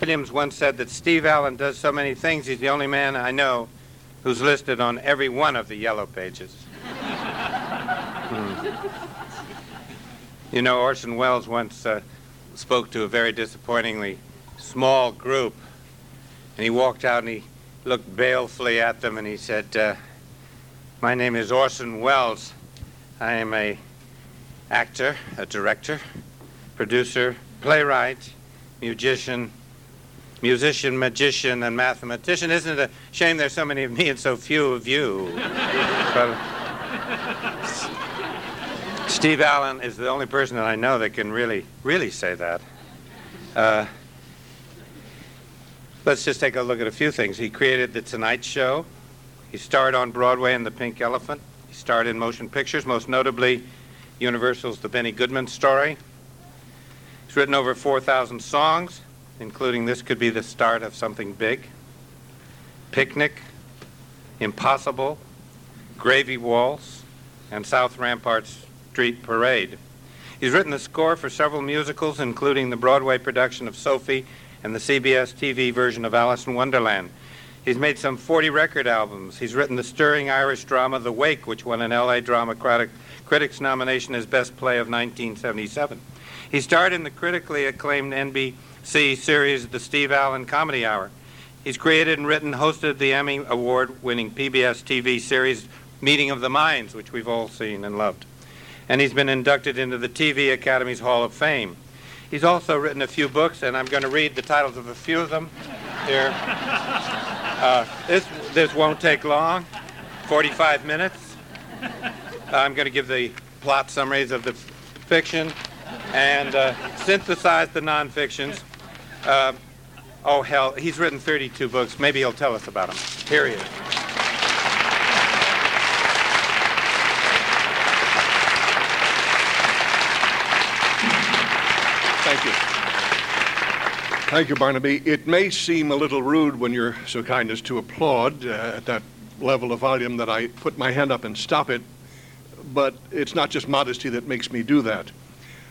Williams once said that Steve Allen does so many things, he's the only man I know who's listed on every one of the yellow pages. Hmm. You know, Orson Welles once uh, spoke to a very disappointingly small group, and he walked out and he looked balefully at them and he said, uh, "My name is Orson Welles. I am a actor, a director, producer, playwright, musician, musician, magician, and mathematician. Isn't it a shame there's so many of me and so few of you? but, Steve Allen is the only person that I know that can really, really say that. Uh, let's just take a look at a few things. He created The Tonight Show. He starred on Broadway in The Pink Elephant. He starred in motion pictures, most notably Universal's The Benny Goodman Story. He's written over 4,000 songs, including This Could Be the Start of Something Big, Picnic, Impossible, Gravy Waltz, and South Ramparts Street Parade. He's written the score for several musicals, including the Broadway production of Sophie and the CBS TV version of Alice in Wonderland. He's made some 40 record albums. He's written the stirring Irish drama The Wake, which won an LA Drama Critics nomination as Best Play of 1977. He starred in the critically acclaimed NBC series The Steve Allen Comedy Hour. He's created and written, hosted the Emmy Award winning PBS TV series Meeting of the Minds, which we've all seen and loved. And he's been inducted into the TV Academy's Hall of Fame. He's also written a few books, and I'm going to read the titles of a few of them here. Uh, this, this won't take long 45 minutes. I'm going to give the plot summaries of the fiction and uh, synthesize the nonfictions. Uh, oh, hell, he's written 32 books. Maybe he'll tell us about them. Period. Thank you. Thank you, Barnaby. It may seem a little rude when you're so kind as to applaud uh, at that level of volume that I put my hand up and stop it, but it's not just modesty that makes me do that.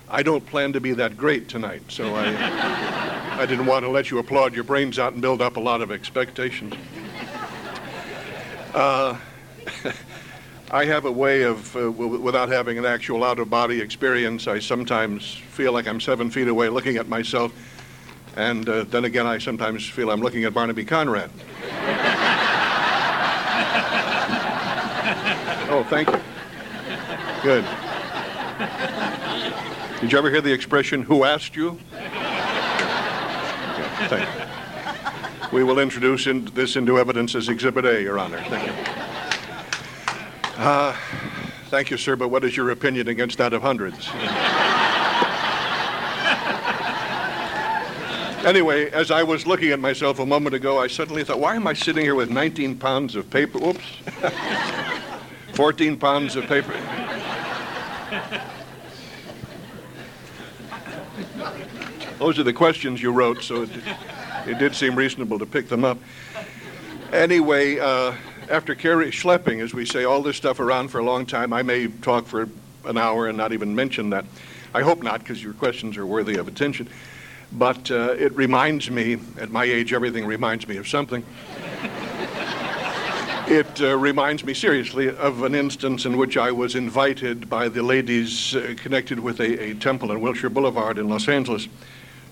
I don't plan to be that great tonight, so I, I didn't want to let you applaud your brains out and build up a lot of expectations. Uh, I have a way of, uh, w- without having an actual out of body experience, I sometimes feel like I'm seven feet away looking at myself, and uh, then again, I sometimes feel I'm looking at Barnaby Conrad. oh, thank you. Good. Did you ever hear the expression, who asked you? Thank you. We will introduce in, this into evidence as Exhibit A, Your Honor. Thank you. Uh, thank you, sir, but what is your opinion against that of hundreds? anyway, as I was looking at myself a moment ago, I suddenly thought, why am I sitting here with 19 pounds of paper? Oops. 14 pounds of paper. Those are the questions you wrote, so it, it did seem reasonable to pick them up. Anyway, uh, after carry, schlepping, as we say, all this stuff around for a long time, I may talk for an hour and not even mention that. I hope not, because your questions are worthy of attention. But uh, it reminds me, at my age, everything reminds me of something. it uh, reminds me seriously of an instance in which I was invited by the ladies uh, connected with a, a, temple in Wilshire Boulevard in Los Angeles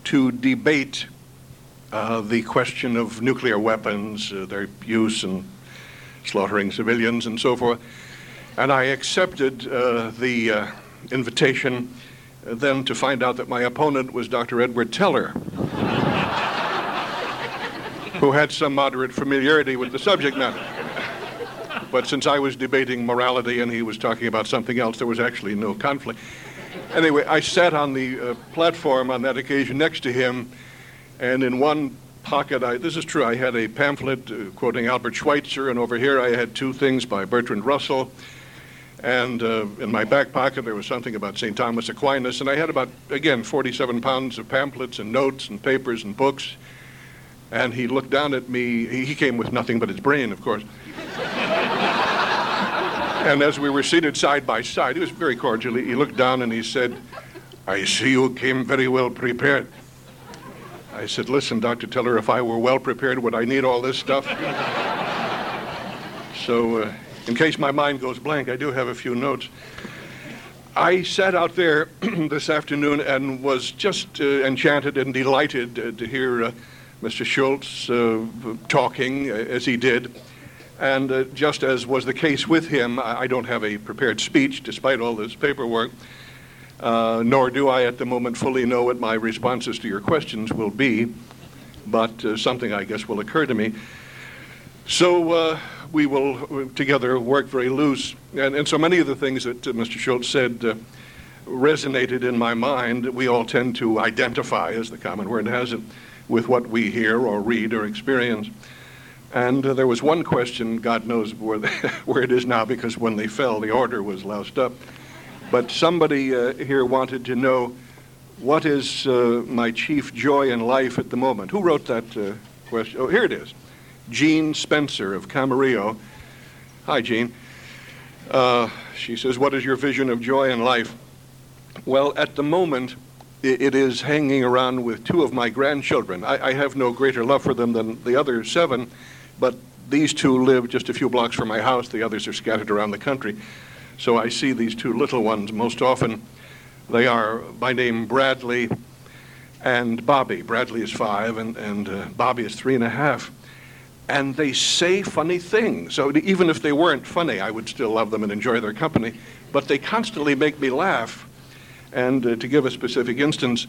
to debate uh, the question of nuclear weapons, uh, their use and slaughtering civilians and so forth. And I accepted uh, the uh, invitation uh, then to find out that my opponent was Dr. Edward Teller, who had some moderate familiarity with the subject matter. But since I was debating morality and he was talking about something else, there was actually no conflict. Anyway, I sat on the uh, platform on that occasion next to him, and in one pocket, I, this is true, I had a pamphlet uh, quoting Albert Schweitzer, and over here I had two things by Bertrand Russell. And uh, in my back pocket, there was something about St. Thomas Aquinas, and I had about, again, 47 pounds of pamphlets and notes and papers and books. And he looked down at me. He, he came with nothing but his brain, of course. And as we were seated side by side, he was very cordial. He looked down and he said, I see you came very well prepared. I said, Listen, Dr. Teller, if I were well prepared, would I need all this stuff? so, uh, in case my mind goes blank, I do have a few notes. I sat out there this afternoon and was just uh, enchanted and delighted uh, to hear uh, Mr. Schulz uh, talking uh, as he did. And uh, just as was the case with him, I don't have a prepared speech despite all this paperwork, uh, nor do I at the moment fully know what my responses to your questions will be, but uh, something I guess will occur to me. So uh, we will uh, together work very loose. And, and so many of the things that uh, Mr. Schulz said resonated in my mind. We all tend to identify, as the common word has it, with what we hear or read or experience. And uh, there was one question, God knows where, the, where it is now, because when they fell, the order was loused up. But somebody uh, here wanted to know what is uh, my chief joy in life at the moment. Who wrote that uh, question? Oh, here it is. Jean Spencer of Camarillo. Hi, Jean. Uh, she says, What is your vision of joy in life? Well, at the moment, it is hanging around with two of my grandchildren. I, I have no greater love for them than the other seven, but these two live just a few blocks from my house. The others are scattered around the country. So I see these two little ones most often. They are by name Bradley and Bobby. Bradley is five, and, and uh, Bobby is three and a half. And they say funny things. So even if they weren't funny, I would still love them and enjoy their company. But they constantly make me laugh. And uh, to give a specific instance,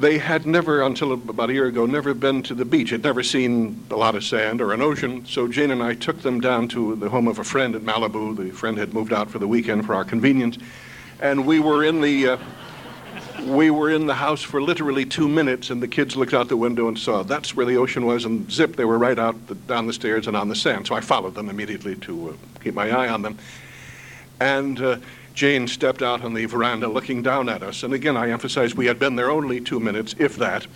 they had never, until about a year ago, never been to the beach. Had never seen a lot of sand or an ocean. So Jane and I took them down to the home of a friend at Malibu. The friend had moved out for the weekend for our convenience. And we were in the. Uh, we were in the house for literally two minutes, and the kids looked out the window and saw that's where the ocean was, and zip, they were right out the, down the stairs and on the sand. So I followed them immediately to uh, keep my eye on them. And uh, Jane stepped out on the veranda looking down at us. And again, I emphasize we had been there only two minutes, if that.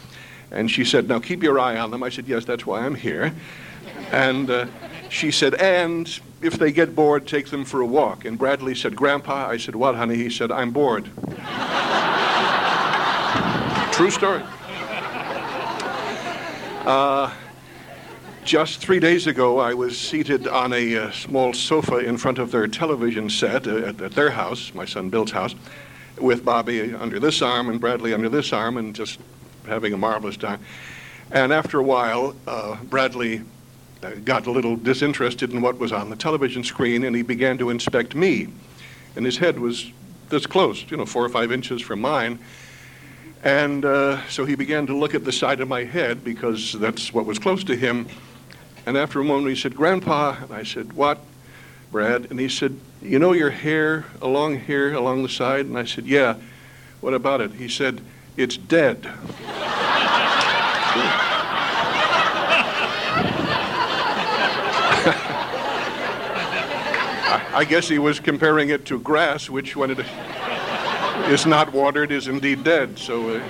And she said, Now keep your eye on them. I said, Yes, that's why I'm here. And uh, she said, And if they get bored, take them for a walk. And Bradley said, Grandpa, I said, What, honey? He said, I'm bored. True story. Uh, just three days ago, I was seated on a uh, small sofa in front of their television set uh, at, at their house, my son Bill's house, with Bobby under this arm and Bradley under this arm, and just having a marvelous time. And after a while, uh, Bradley uh, got a little disinterested in what was on the television screen, and he began to inspect me. And his head was this close, you know, four or five inches from mine. And uh, so he began to look at the side of my head because that's what was close to him. And after a moment, he said, Grandpa. And I said, What, Brad? And he said, You know your hair along here, along the side? And I said, Yeah. What about it? He said, It's dead. I guess he was comparing it to grass, which, when it is not watered, is indeed dead. So uh,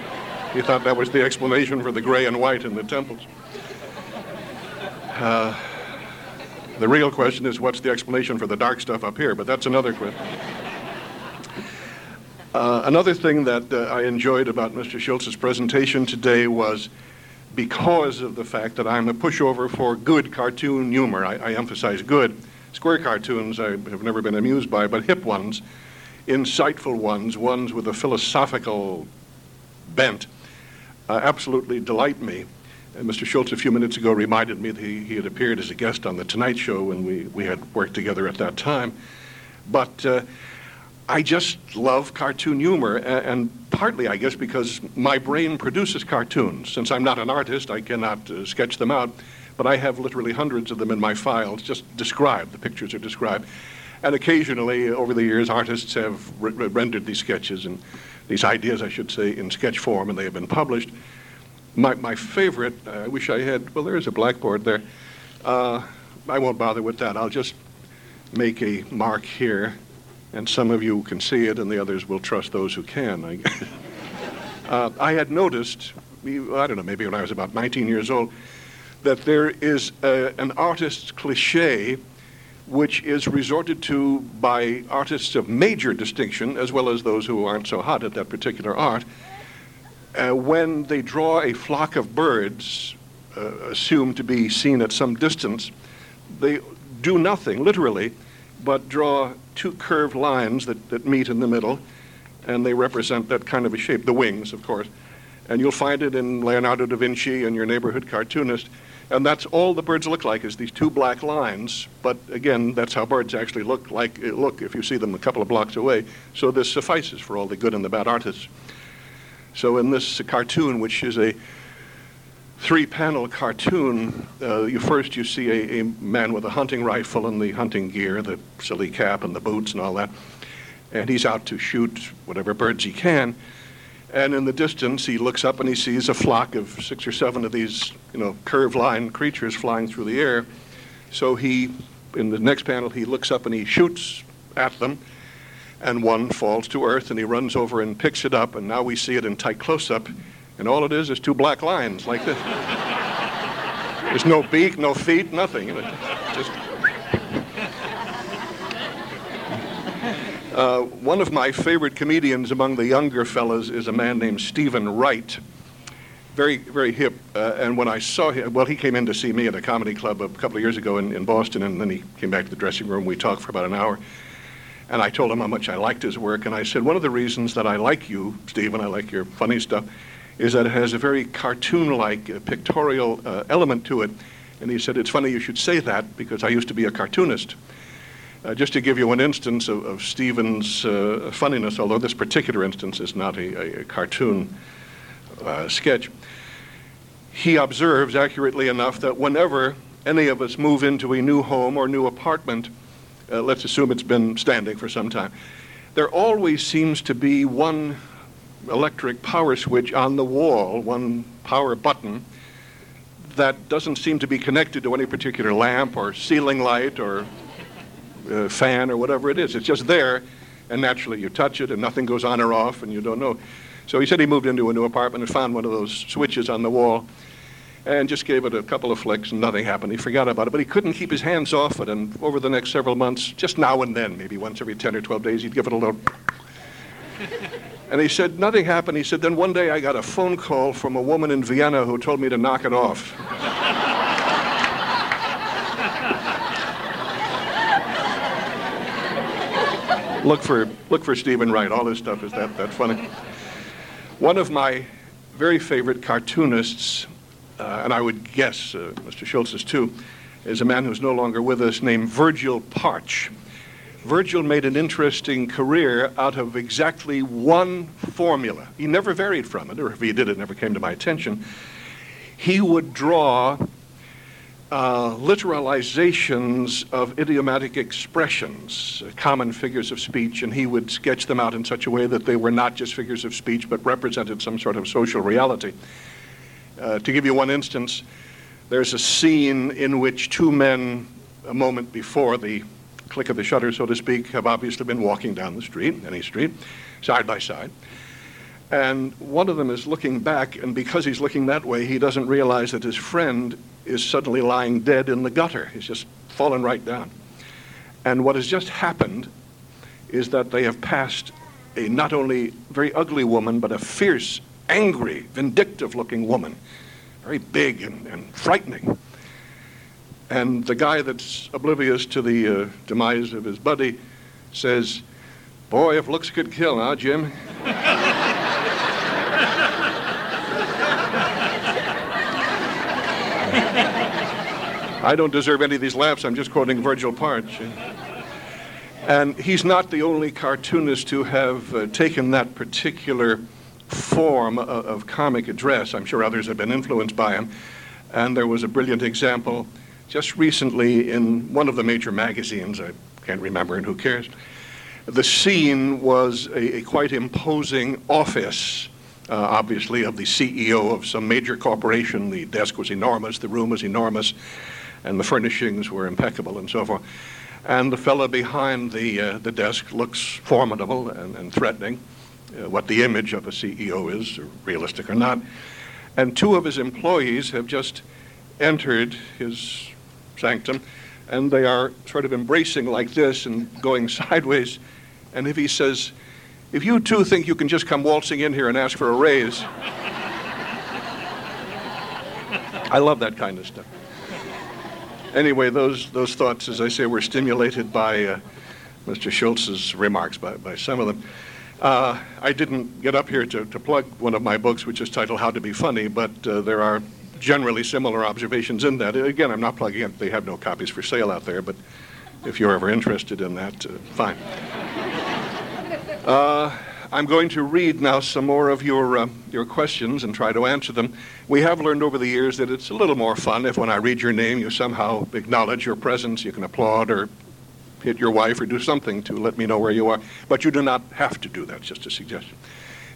he thought that was the explanation for the gray and white in the temples. Uh, the real question is what's the explanation for the dark stuff up here? But that's another question. Uh, another thing that uh, I enjoyed about Mr. Schulz's presentation today was because of the fact that I'm a pushover for good cartoon humor. I, I emphasize good. Square cartoons I have never been amused by, but hip ones, insightful ones, ones with a philosophical bent, uh, absolutely delight me. And Mr. Schulz a few minutes ago reminded me that he, he had appeared as a guest on The Tonight Show when we, we had worked together at that time. But uh, I just love cartoon humor, a- and partly, I guess, because my brain produces cartoons. Since I'm not an artist, I cannot uh, sketch them out, but I have literally hundreds of them in my files, just described. The pictures are described. And occasionally, over the years, artists have re- rendered these sketches and these ideas, I should say, in sketch form, and they have been published. My, my favorite, uh, I wish I had, well, there's a blackboard there. Uh, I won't bother with that. I'll just make a mark here, and some of you can see it, and the others will trust those who can. I, uh, I had noticed, I don't know, maybe when I was about 19 years old, that there is a, an artist's cliche which is resorted to by artists of major distinction, as well as those who aren't so hot at that particular art, uh, when they draw a flock of birds, uh, assumed to be seen at some distance, they do nothing, literally, but draw two curved lines that, that meet in the middle, and they represent that kind of a shape, the wings, of course. And you'll find it in Leonardo da Vinci and your neighborhood cartoonist. And that's all the birds look like is these two black lines. But again, that's how birds actually look like look if you see them a couple of blocks away. So this suffices for all the good and the bad artists. So in this cartoon, which is a three-panel cartoon, uh, you first you see a, a, man with a hunting rifle and the hunting gear, the silly cap and the boots and all that, and he's out to shoot whatever birds he can. And in the distance, he looks up and he sees a flock of six or seven of these, you know, curved line creatures flying through the air. So he, in the next panel, he looks up and he shoots at them, and one falls to earth, and he runs over and picks it up, and now we see it in tight close-up, and all it is is two black lines like this. There's no beak, no feet, nothing. You know, Just Uh, one of my favorite comedians among the younger fellas is a man named Steven Wright. Very, very hip. Uh, and when I saw him, well, he came in to see me at a comedy club a couple of years ago in, in Boston, and then he came back to the dressing room. We talked for about an hour. And I told him how much I liked his work. And I said, One of the reasons that I like you, Steven, I like your funny stuff, is that it has a very cartoon like uh, pictorial uh, element to it. And he said, It's funny you should say that because I used to be a cartoonist. Uh, just to give you an instance of, of Steven's uh, funniness, although this particular instance is not a, a cartoon uh, sketch, he observes accurately enough that whenever any of us move into a new home or new apartment, uh, let's assume it's been standing for some time, there always seems to be one electric power switch on the wall, one power button that doesn't seem to be connected to any particular lamp or ceiling light or uh, fan or whatever it is. It's just there, and naturally you touch it and nothing goes on or off, and you don't know. So he said he moved into a new apartment and found one of those switches on the wall and just gave it a couple of flicks and nothing happened. He forgot about it, but he couldn't keep his hands off it. And over the next several months, just now and then, maybe once every 10 or 12 days, he'd give it a little. and he said, nothing happened. He said, then one day I got a phone call from a woman in Vienna who told me to knock it off. look for look for Steven Wright. All this stuff is that that funny. One of my very favorite cartoonists, uh, and I would guess uh, Mr. Schulz is too, is a man who's no longer with us named Virgil Partch. Virgil made an interesting career out of exactly one formula. He never varied from it, or if he did, it never came to my attention. He would draw uh, literalizations of idiomatic expressions, uh, common figures of speech, and he would sketch them out in such a way that they were not just figures of speech but represented some sort of social reality. Uh, to give you one instance, there's a scene in which two men, a moment before the click of the shutter, so to speak, have obviously been walking down the street, any street, side by side. And one of them is looking back, and because he's looking that way, he doesn't realize that his friend is suddenly lying dead in the gutter. He's just fallen right down. And what has just happened is that they have passed a not only very ugly woman, but a fierce, angry, vindictive looking woman, very big and, and frightening. And the guy that's oblivious to the uh, demise of his buddy says, Boy, if looks could kill, huh, Jim? I don't deserve any of these laughs. I'm just quoting Virgil Partch. And he's not the only cartoonist to have uh, taken that particular form of, of, comic address. I'm sure others have been influenced by him. And there was a brilliant example just recently in one of the major magazines. I can't remember, and who cares? The scene was a, a quite imposing office. Uh, obviously, of the CEO of some major corporation. The desk was enormous, the room was enormous, and the furnishings were impeccable and so forth. And the fellow behind the, uh, the desk looks formidable and, and threatening, uh, what the image of a CEO is, realistic or not. And two of his employees have just entered his sanctum, and they are sort of embracing like this and going sideways. And if he says, if you two think you can just come waltzing in here and ask for a raise, I love that kind of stuff. Anyway, those, those thoughts, as I say, were stimulated by uh, Mr. Schulz's remarks, by, by some of them. Uh, I didn't get up here to, to plug one of my books, which is titled How to Be Funny, but uh, there are generally similar observations in that. Again, I'm not plugging it, they have no copies for sale out there, but if you're ever interested in that, uh, fine. Uh, I'm going to read now some more of your, uh, your questions and try to answer them. We have learned over the years that it's a little more fun if when I read your name you somehow acknowledge your presence, you can applaud or hit your wife or do something to let me know where you are. But you do not have to do that, it's just a suggestion.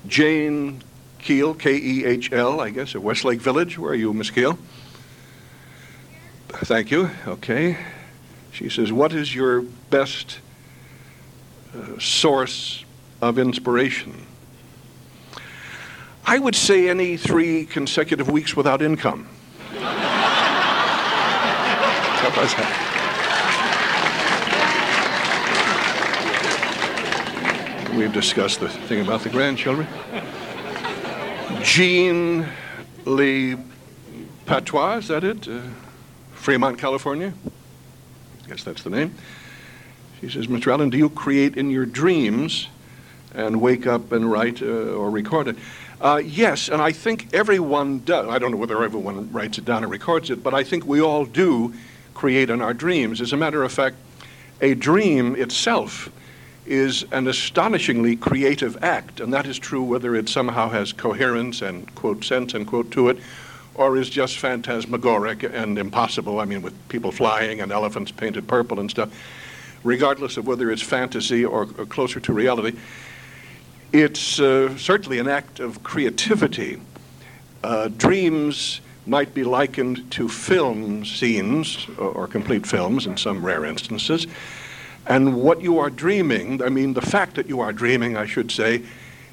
Jane Kehl, K E H L, I guess, at Westlake Village. Where are you, Miss Kehl? Thank you. Okay. She says, What is your best uh, source of inspiration? I would say any three consecutive weeks without income. We've discussed the thing about the grandchildren. Jean Lee Patois, is that it? Uh, Fremont, California. I guess that's the name. She says, Mr. Allen, do you create in your dreams and wake up and write uh, or record it? Uh, yes, and I think everyone does. I don't know whether everyone writes it down and records it, but I think we all do create in our dreams. As a matter of fact, a dream itself is an astonishingly creative act, and that is true whether it somehow has coherence and quote sense and quote to it, or is just phantasmagoric and impossible. I mean, with people flying and elephants painted purple and stuff. Regardless of whether it's fantasy or, or closer to reality, it's uh, certainly an act of creativity. Uh, dreams might be likened to film scenes or, or complete films in some rare instances. And what you are dreaming, I mean, the fact that you are dreaming, I should say,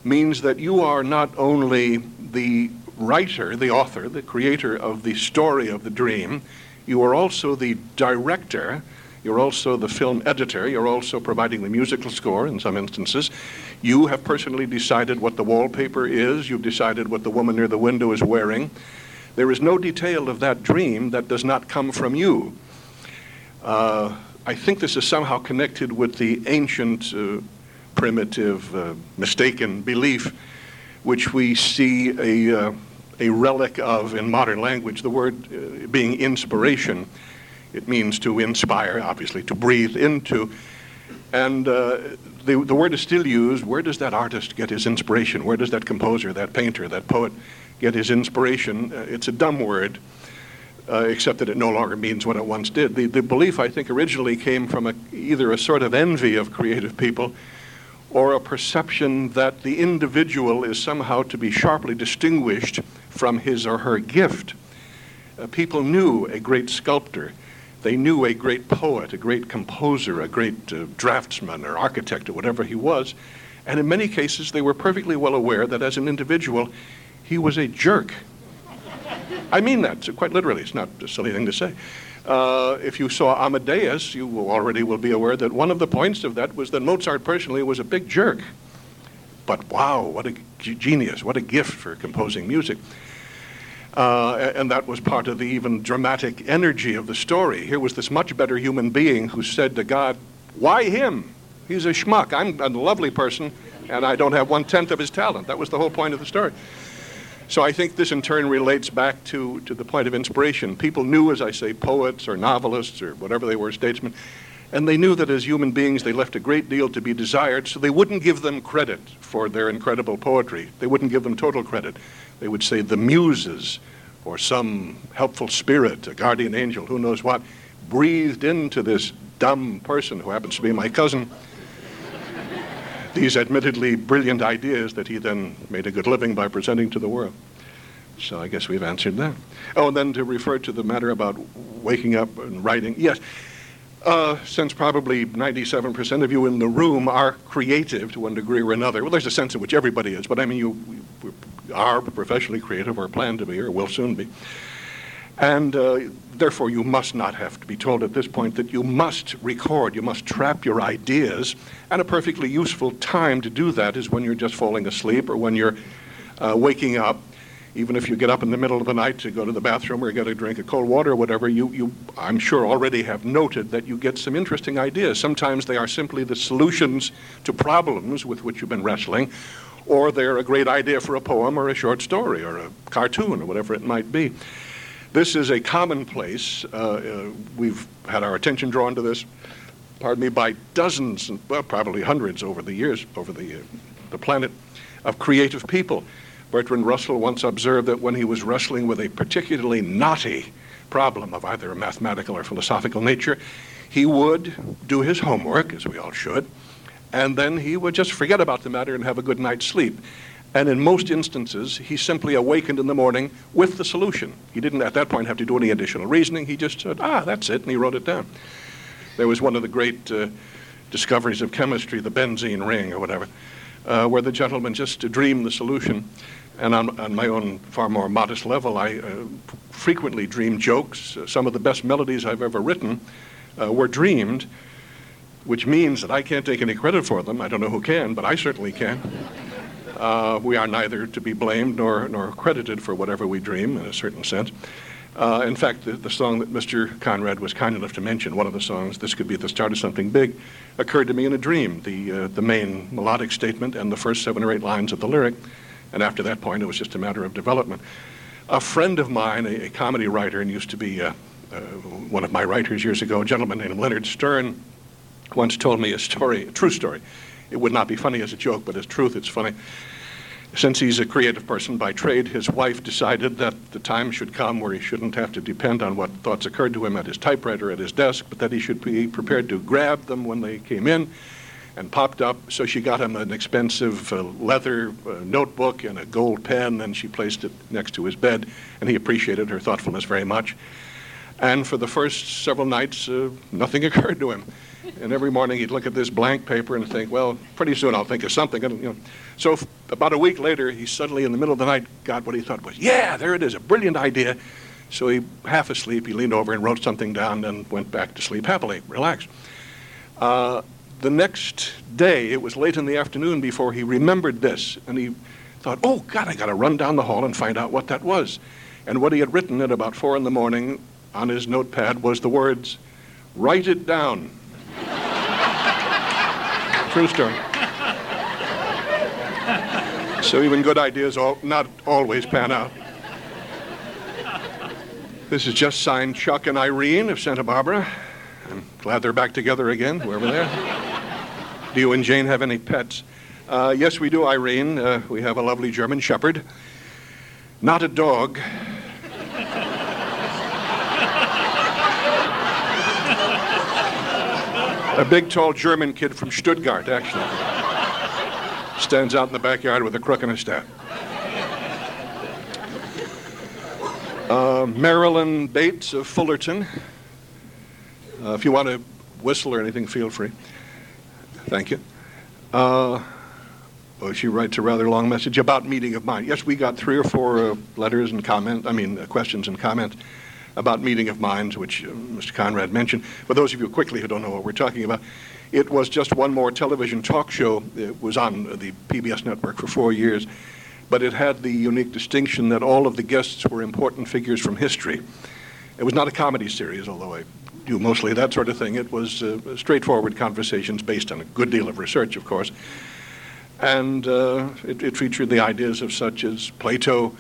means that you are not only the writer, the author, the creator of the story of the dream, you are also the director, you're also the film editor, you're also providing the musical score in some instances. You have personally decided what the wallpaper is, you've decided what the woman near the window is wearing. There is no detail of that dream that does not come from you. Uh, I think this is somehow connected with the ancient, uh, primitive, uh, mistaken belief, which we see a, uh, a relic of in modern language, the word uh, being inspiration. It means to inspire, obviously, to breathe into. And uh, the, the word is still used. Where does that artist get his inspiration? Where does that composer, that painter, that poet get his inspiration? Uh, it's a dumb word uh, except that it no longer means what it once did. The, the belief, I think, originally came from a, either a sort of envy of creative people or a perception that the individual is somehow to be sharply distinguished from his or her gift. Uh, people knew a great sculptor. They knew a great poet, a great composer, a great uh, draftsman or architect or whatever he was. And in many cases, they were perfectly well aware that as an individual, he was a jerk I mean that quite literally. It's not a silly thing to say. Uh, if you saw Amadeus, you already will be aware that one of the points of that was that Mozart personally was a big jerk. But wow, what a genius, what a gift for composing music. Uh, and that was part of the even dramatic energy of the story. Here was this much better human being who said to God, Why him? He's a schmuck. I'm a lovely person, and I don't have one tenth of his talent. That was the whole point of the story. So I think this in turn relates back to, to the point of inspiration. People knew, as I say, poets or novelists or whatever they were, statesmen, and they knew that as human beings they left a great deal to be desired, so they wouldn't give them credit for their incredible poetry. They wouldn't give them total credit. They would say the muses or some helpful spirit, a guardian angel, who knows what, breathed into this dumb person who happens to be my cousin these admittedly brilliant ideas that he then made a good living by presenting to the world. So I guess we've answered that. Oh, and then to refer to the matter about waking up and writing. Yes, uh, since probably 97% of you in the room are creative to one degree or another, well, there's a sense in which everybody is, but I mean, you are professionally creative or plan to be or will soon be. And uh, therefore, you must not have to be told at this point that you must record, you must trap your ideas. And a perfectly useful time to do that is when you're just falling asleep or when you're uh, waking up. even if you get up in the middle of the night to go to the bathroom or get a drink of cold water or whatever, you, you, I'm sure, already have noted that you get some interesting ideas. Sometimes they are simply the solutions to problems with which you've been wrestling, or they're a great idea for a poem or a short story or a cartoon or whatever it might be. This is a commonplace. Uh, uh, we've had our attention drawn to this, pardon me, by dozens, and, well, probably hundreds over the years, over the, uh, the planet, of creative people. Bertrand Russell once observed that when he was wrestling with a particularly knotty problem of either a mathematical or philosophical nature, he would do his homework, as we all should, and then he would just forget about the matter and have a good night's sleep. And in most instances, he simply awakened in the morning with the solution. He didn't at that point have to do any additional reasoning. He just said, ah, that's it, and he wrote it down. There was one of the great uh, discoveries of chemistry, the benzene ring or whatever uh, where the gentleman just dreamed the solution. And on, on my own far more modest level, I uh, frequently dream jokes. Some of the best melodies I've ever written uh, were dreamed, which means that I can't take any credit for them. I don't know who can, but I certainly can. Uh, we are neither to be blamed nor, nor credited for whatever we dream in a certain sense. Uh, in fact, the, the, song that Mr. Conrad was kind enough to mention, one of the songs, This Could Be the Start of Something Big, occurred to me in a dream. The, uh, the main melodic statement and the first seven or eight lines of the lyric. And after that point, it was just a matter of development. A friend of mine, a, a comedy writer, and used to be uh, uh one of my writers years ago, a gentleman named Leonard Stern, once told me a story, a true story. It would not be funny as a joke, but as truth, it's funny. Since he's a creative person by trade, his wife decided that the time should come where he shouldn't have to depend on what thoughts occurred to him at his typewriter at his desk, but that he should be prepared to grab them when they came in and popped up. So she got him an expensive uh, leather uh, notebook and a gold pen, and she placed it next to his bed, and he appreciated her thoughtfulness very much. And for the first several nights, uh, nothing occurred to him. And every morning he'd look at this blank paper and think, well, pretty soon I'll think of something. And, you know. So f- about a week later, he suddenly, in the middle of the night, got what he thought was, yeah, there it is, a brilliant idea. So he, half asleep, he leaned over and wrote something down and went back to sleep happily, relaxed. Uh, the next day, it was late in the afternoon before he remembered this, and he thought, oh, God, I got to run down the hall and find out what that was. And what he had written at about four in the morning on his notepad was the words, write it down. True story. So even good ideas all, not always pan out. This is just signed Chuck and Irene of Santa Barbara. I'm glad they're back together again, whoever they are. Do you and Jane have any pets? Uh, yes, we do, Irene. Uh, we have a lovely German Shepherd. Not a dog. A big, tall German kid from Stuttgart, actually. Stands out in the backyard with a crook and a staff. Uh, Marilyn Bates of Fullerton. Uh, if you want to whistle or anything, feel free. Thank you. Uh, well, she writes a rather long message about meeting of mind. Yes, we got three or four uh, letters and comment. I mean, uh, questions and comments about Meeting of Minds, which uh, Mr. Conrad mentioned. For those of you quickly who don't know what we're talking about, it was just one more television talk show. It was on the PBS network for four years, but it had the unique distinction that all of the guests were important figures from history. It was not a comedy series, although I do mostly that sort of thing. It was uh, straightforward conversations based on a good deal of research, of course. And uh, it, it featured the ideas of such as Plato,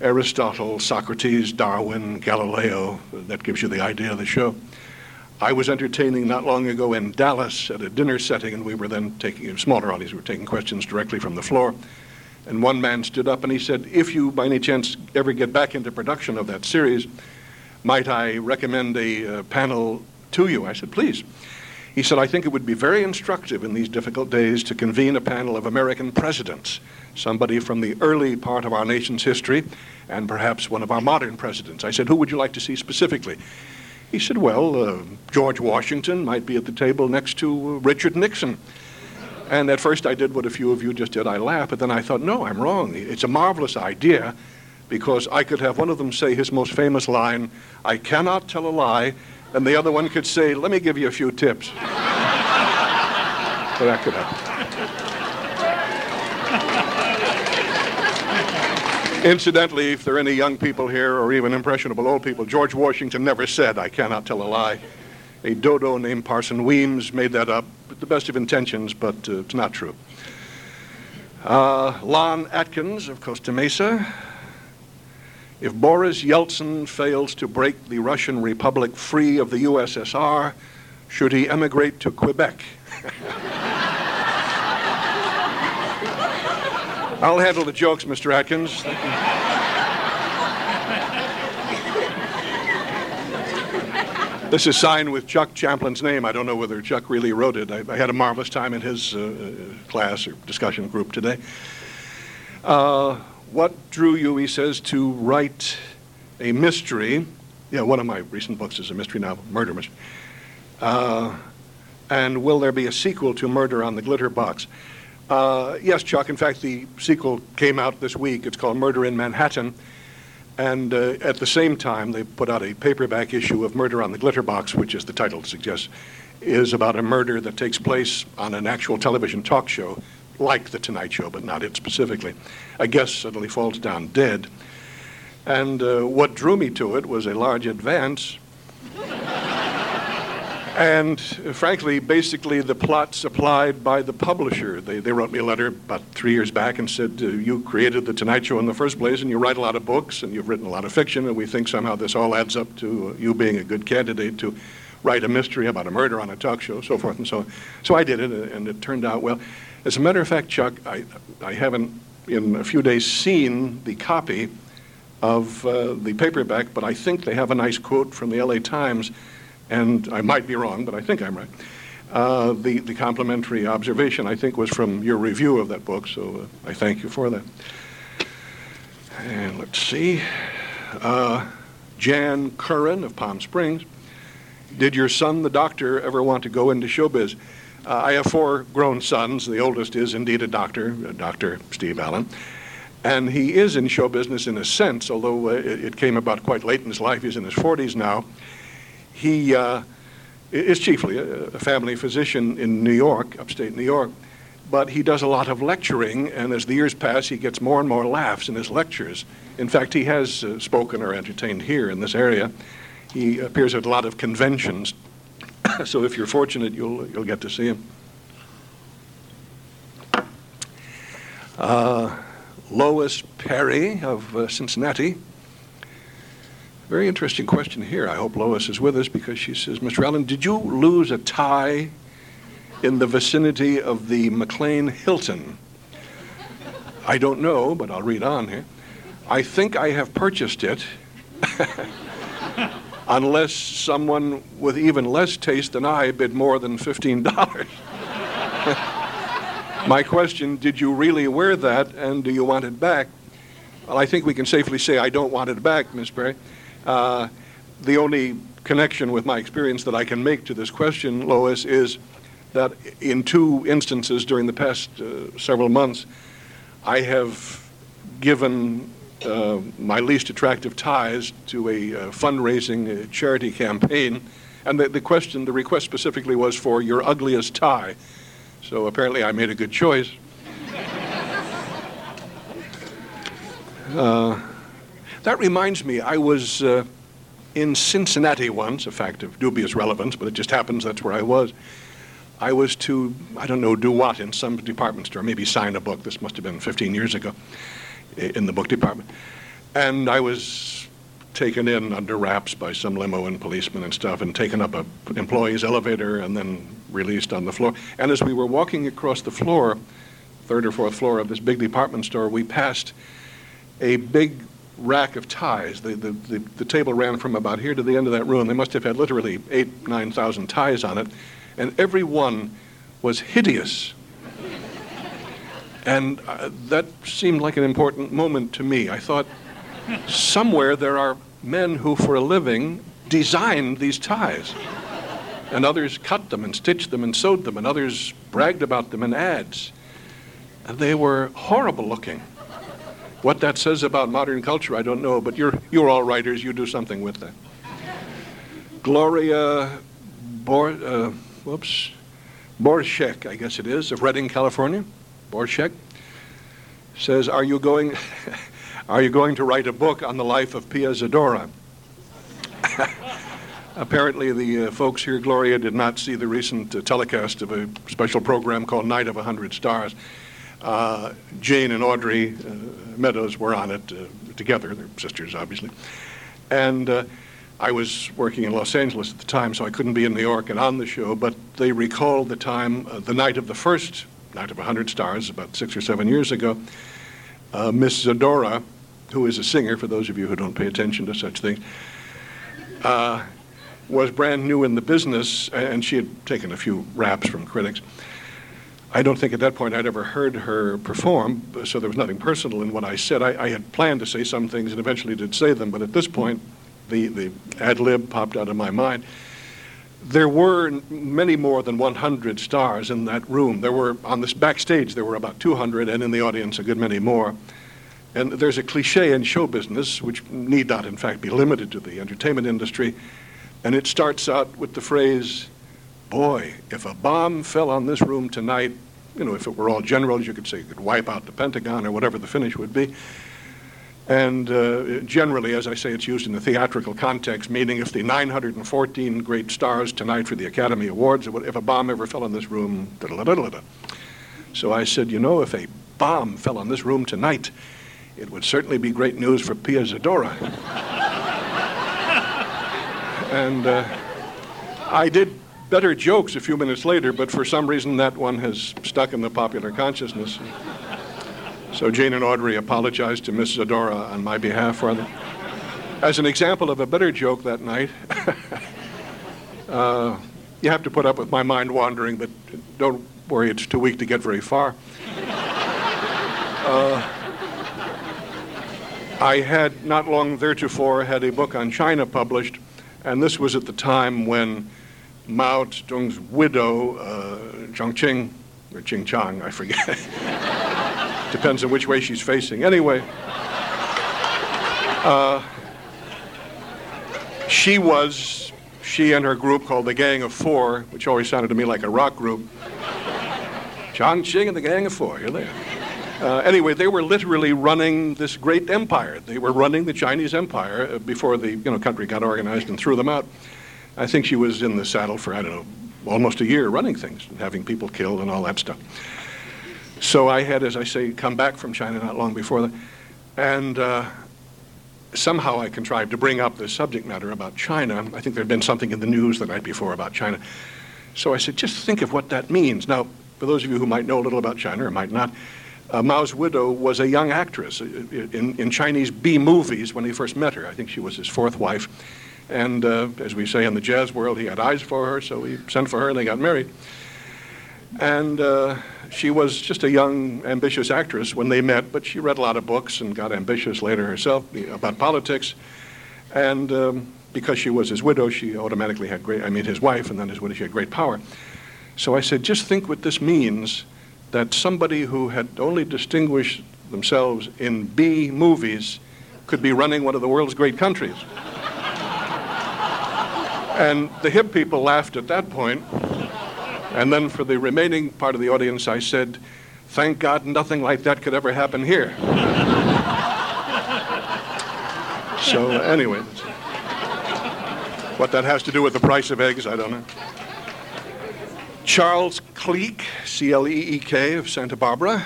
Aristotle, Socrates, Darwin, Galileo. That gives you the idea of the show. I was entertaining not long ago in Dallas at a dinner setting, and we were then taking a smaller audience. We were taking questions directly from the floor. And one man stood up and he said, If you by any chance ever get back into production of that series, might I recommend a uh, panel to you? I said, Please. He said, I think it would be very instructive in these difficult days to convene a panel of American presidents somebody from the early part of our nation's history and perhaps one of our modern presidents. I said, Who would you like to see specifically? He said, Well, uh, George Washington might be at the table next to uh, Richard Nixon. And at first I did what a few of you just did. I laughed, but then I thought, no, I'm wrong. It's a marvelous idea because I could have one of them say his most famous line, I cannot tell a lie, and the other one could say, let me give you a few tips. so that could happen. Incidentally, if there are any young people here or even impressionable old people, George Washington never said, I cannot tell a lie. A dodo named Parson Weems made that up with the best of intentions, but uh, it's not true. Uh, Lon Atkins of Costa Mesa. If Boris Yeltsin fails to break the Russian Republic free of the USSR, should he emigrate to Quebec? I'll handle the jokes, Mr. Atkins. This is signed with Chuck Champlin's name. I don't know whether Chuck really wrote it. I, I had a marvelous time in his uh, class or discussion group today. Uh, what drew you, he says, to write a mystery? Yeah, one of my recent books is a mystery novel, Murder Mystery. Uh, and will there be a sequel to Murder on the Glitter Box? Uh, yes, Chuck. In fact, the sequel came out this week. It's called Murder in Manhattan. And uh, at the same time, they put out a paperback issue of Murder on the Glitter Box, which, as the title suggests, is about a murder that takes place on an actual television talk show, like The Tonight Show, but not it specifically. A guest suddenly falls down dead. And uh, what drew me to it was a large advance. And uh, frankly, basically, the plot supplied by the publisher. They, they wrote me a letter about three years back and said, uh, You created The Tonight Show in the first place, and you write a lot of books, and you've written a lot of fiction, and we think somehow this all adds up to uh, you being a good candidate to write a mystery about a murder on a talk show, so forth and so on. So I did it, and it turned out well. As a matter of fact, Chuck, I, I haven't in a few days seen the copy of uh, the paperback, but I think they have a nice quote from the LA Times and I might be wrong, but I think I'm right. Uh, the, the complimentary observation, I think, was from your review of that book, so uh, I thank you for that. And let's see. Uh, Jan Curran of Palm Springs. Did your son, the doctor, ever want to go into showbiz? Uh, I have four grown sons. The oldest is indeed a doctor, Dr. Steve Allen. And he is in show business in a sense, although uh, it, it came about quite late in his life. He's in his 40s now. He uh, is chiefly a, family physician in New York, upstate New York, but he does a lot of lecturing, and as the years pass, he gets more and more laughs in his lectures. In fact, he has uh, spoken or entertained here in this area. He appears at a lot of conventions, so if you're fortunate, you'll, you'll get to see him. Uh, Lois Perry of uh, Cincinnati very interesting question here. I hope Lois is with us because she says, Mr. Allen, did you lose a tie in the vicinity of the McLean Hilton? I don't know, but I'll read on here. I think I have purchased it unless someone with even less taste than I bid more than $15. My question, did you really wear that and do you want it back? Well, I think we can safely say I don't want it back, Miss Perry. Uh, the only connection with my experience that I can make to this question, Lois, is that in two instances during the past uh, several months, I have given uh, my least attractive ties to a uh, fundraising uh, charity campaign. And the, the question, the request specifically was for your ugliest tie. So apparently I made a good choice. That reminds me, I was uh, in Cincinnati once, a fact of dubious relevance, but it just happens that's where I was. I was to, I don't know, do what in some department store, maybe sign a book. This must have been 15 years ago in the book department. And I was taken in under wraps by some limo and policemen and stuff and taken up a employee's elevator and then released on the floor. And as we were walking across the floor, third or fourth floor of this big department store, we passed a big rack of ties. The, the, the, the, table ran from about here to the end of that room. They must have had literally eight, 9,000 ties on it, and every one was hideous. and uh, that seemed like an important moment to me. I thought, somewhere there are men who, for a living, designed these ties. And others cut them and stitched them and sewed them, and others bragged about them in ads. And they were horrible looking. What that says about modern culture, I don't know, but you're, you're all writers. You do something with that. Gloria Bor, uh, whoops, Borshek, I guess it is, of Redding, California. Borshek says, Are you going? Are you going to write a book on the life of Pia Zadora? Apparently, the uh, folks here, Gloria, did not see the recent uh, telecast of a special program called Night of a Hundred Stars. Uh, Jane and Audrey uh, Meadows were on it uh, together. They're sisters, obviously. And uh, I was working in Los Angeles at the time, so I couldn't be in New York and on the show, but they recalled the time, the night of the first Night of a Hundred Stars, about six or seven years ago. Miss Zadora, who is a singer, for those of you who don't pay attention to such things, was brand new in the business, and she had taken a few raps from critics. I don't think at that point I'd ever heard her perform, so there was nothing personal in what I said. I, I had planned to say some things and eventually did say them, but at this point, the, the ad lib popped out of my mind. There were many more than 100 stars in that room. There were, on this backstage, there were about 200, and in the audience, a good many more. And there's a cliche in show business, which need not, in fact, be limited to the entertainment industry, and it starts out with the phrase, Boy, if a bomb fell on this room tonight, you know, if it were all generals, you could say it could wipe out the Pentagon or whatever the finish would be. And uh, generally, as I say, it's used in the theatrical context, meaning if the 914 great stars tonight for the Academy Awards, if a bomb ever fell in this room, da-da-da-da-da. So I said, you know, if a bomb fell on this room tonight, it would certainly be great news for Pia Zadora. and uh, I did better jokes a few minutes later, but for some reason that one has stuck in the popular consciousness. So Jane and Audrey apologized to Miss Zadora on my behalf for them. As an example of a better joke that night, uh, you have to put up with my mind wandering, but don't worry, it's too weak to get very far. Uh, I had not long theretofore had a book on China published, and this was at the time when Mao Zedong's widow, uh, Jiang Qing, or Ching Chong, I forget. Depends on which way she's facing. Anyway, uh, she was, she and her group called the Gang of Four, which always sounded to me like a rock group. Jiang Qing and the Gang of Four, you're there. Uh, anyway, they were literally running this great empire. They were running the Chinese empire before the you know, country got organized and threw them out. I think she was in the saddle for, I don't know, almost a year running things, having people killed and all that stuff. So I had, as I say, come back from China not long before that. And uh, somehow I contrived to bring up the subject matter about China. I think there had been something in the news the night before about China. So I said, just think of what that means. Now, for those of you who might know a little about China or might not, uh, Mao's widow was a young actress in, in Chinese B movies when he first met her. I think she was his fourth wife. And uh, as we say in the jazz world, he had eyes for her, so he sent for her and they got married. And uh, she was just a young, ambitious actress when they met, but she read a lot of books and got ambitious later herself about politics. And um, because she was his widow, she automatically had great, I mean, his wife, and then his widow, she had great power. So I said, just think what this means that somebody who had only distinguished themselves in B movies could be running one of the world's great countries. And the hip people laughed at that point. And then for the remaining part of the audience, I said, Thank God nothing like that could ever happen here. so, anyway, what that has to do with the price of eggs, I don't know. Charles Cleek, C L E E K, of Santa Barbara.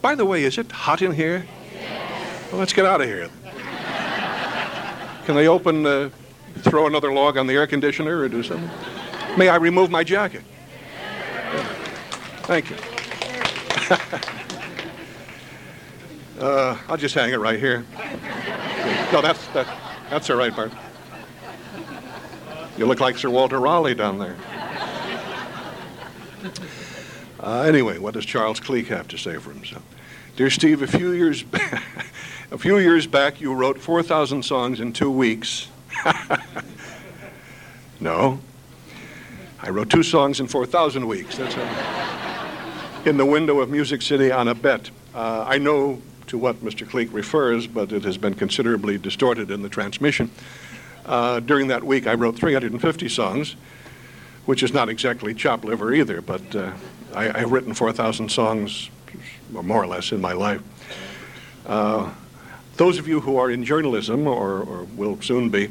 By the way, is it hot in here? Well, let's get out of here. Can they open the throw another log on the air conditioner or do something? May I remove my jacket? Thank you. uh, I'll just hang it right here. No, that's, that, that's right, Bart. You look like Sir Walter Raleigh down there. Uh, anyway, what does Charles Cleek have to say for himself? Dear Steve, a few years back, a few years back, you wrote 4,000 songs in two weeks no. I wrote two songs in 4,000 weeks. That's a, in the window of Music City on a bet. Uh, I know to what Mr. Cleek refers, but it has been considerably distorted in the transmission. Uh, during that week, I wrote 350 songs, which is not exactly chop liver either, but uh, I, have written 4,000 songs, or more or less, in my life. Uh, those of you who are in journalism, or, or will soon be,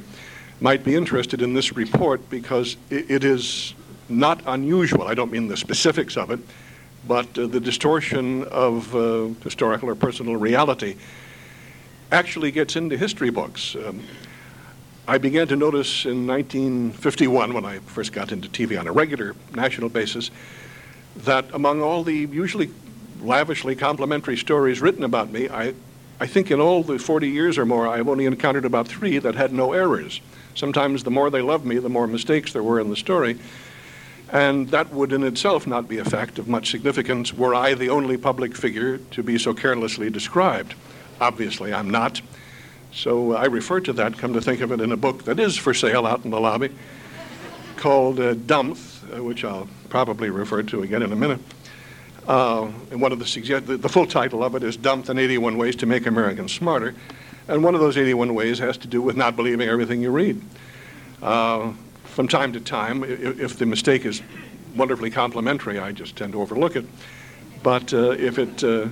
might be interested in this report because it, it is not unusual. I don't mean the specifics of it, but uh, the distortion of uh, historical or personal reality actually gets into history books. Um, I began to notice in 1951, when I first got into TV on a regular national basis, that among all the usually lavishly complimentary stories written about me, I, I think in all the 40 years or more, I've only encountered about three that had no errors. Sometimes the more they loved me, the more mistakes there were in the story. And that would in itself not be a fact of much significance were I the only public figure to be so carelessly described. Obviously, I'm not. So I refer to that, come to think of it, in a book that is for sale out in the lobby called uh, Dumbth, uh, which I'll probably refer to again in a minute. Uh, and one of the, the, the full title of it is Dumbth in 81 Ways to Make Americans Smarter. And one of those 81 ways has to do with not believing everything you read. Uh, from time to time, if, if the mistake is wonderfully complimentary, I just tend to overlook it. But uh, if it uh,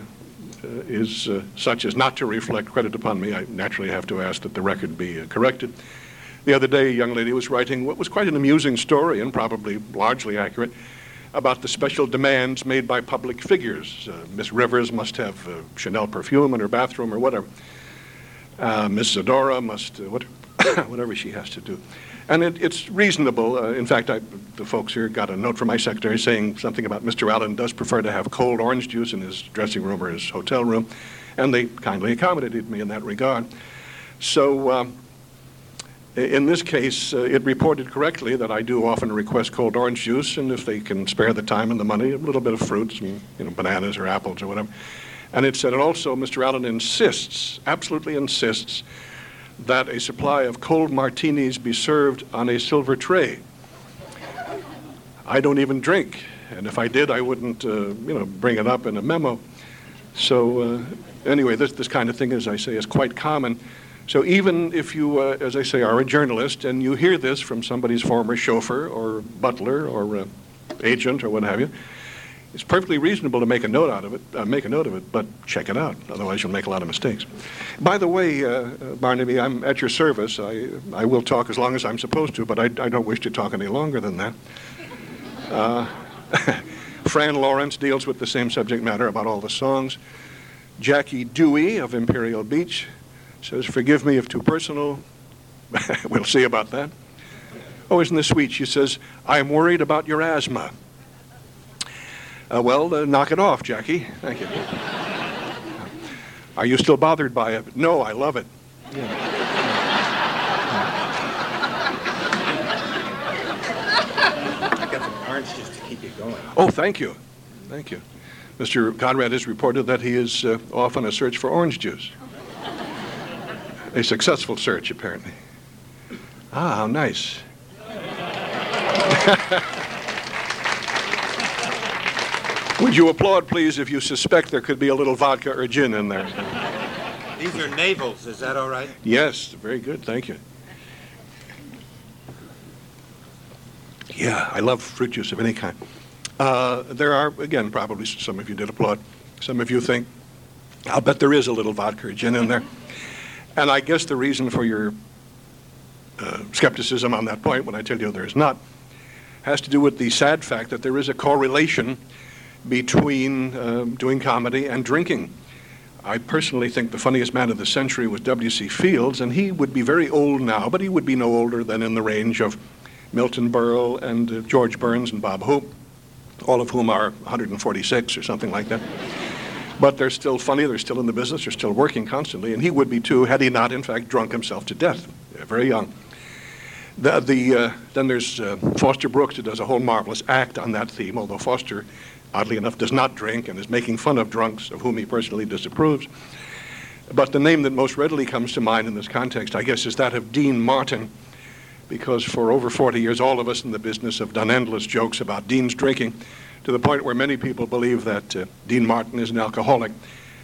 is uh, such as not to reflect credit upon me, I naturally have to ask that the record be uh, corrected. The other day, a young lady was writing what was quite an amusing story and probably largely accurate about the special demands made by public figures. Uh, Miss Rivers must have uh, Chanel perfume in her bathroom or whatever. Uh, Miss Zadora must, uh, what, whatever she has to do. And it, it's reasonable. Uh, in fact, I, the folks here got a note from my secretary saying something about Mr. Allen does prefer to have cold orange juice in his dressing room or his hotel room, and they kindly accommodated me in that regard. So, um, in this case, uh, it reported correctly that I do often request cold orange juice, and if they can spare the time and the money, a little bit of fruits, and, you know, bananas or apples or whatever. And it said, and also Mr. Allen insists, absolutely insists, that a supply of cold martinis be served on a silver tray. I don't even drink, and if I did, I wouldn't, uh, you know, bring it up in a memo. So uh, anyway, this this kind of thing, as I say, is quite common. So even if you, uh, as I say, are a journalist and you hear this from somebody's former chauffeur or butler or uh, agent or what have you, it's perfectly reasonable to make a note out of it, uh, make a note of it, but check it out. Otherwise, you'll make a lot of mistakes. By the way, uh, uh, Barnaby, I'm at your service. I, I will talk as long as I'm supposed to, but I, I don't wish to talk any longer than that. Uh, Fran Lawrence deals with the same subject matter about all the songs. Jackie Dewey of Imperial Beach says, Forgive me if too personal. we'll see about that. Oh, isn't this sweet? She says, I am worried about your asthma. Uh, well, uh, knock it off, Jackie. Thank you. Are you still bothered by it? No, I love it. I got some orange juice to keep you going. Oh, thank you. Thank you. Mr. Conrad has reported that he is uh, off on a search for orange juice. A successful search, apparently. Ah, how nice. Would you applaud, please, if you suspect there could be a little vodka or gin in there? These are navels, is that all right? Yes, very good. Thank you. Yeah, I love fruit juice of any kind. Uh, there are, again, probably some of you did applaud. Some of you think, I'll bet there is a little vodka or gin in there. And I guess the reason for your uh, skepticism on that point, when I tell you there is not, has to do with the sad fact that there is a correlation between uh, doing comedy and drinking. I personally think the funniest man of the century was W.C. Fields, and he would be very old now, but he would be no older than in the range of Milton Berle and uh, George Burns and Bob Hope, all of whom are 146 or something like that. But they're still funny, they're still in the business, they're still working constantly, and he would be too had he not, in fact, drunk himself to death, very young. The, the, uh, then there's uh, Foster Brooks, who does a whole marvelous act on that theme, although Foster oddly enough, does not drink and is making fun of drunks, of whom he personally disapproves. But the name that most readily comes to mind in this context, I guess, is that of Dean Martin, because for over 40 years, all of us in the business have done endless jokes about Dean's drinking, to the point where many people believe that uh, Dean Martin is an alcoholic.